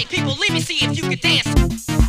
party, people, let me see if you can dance.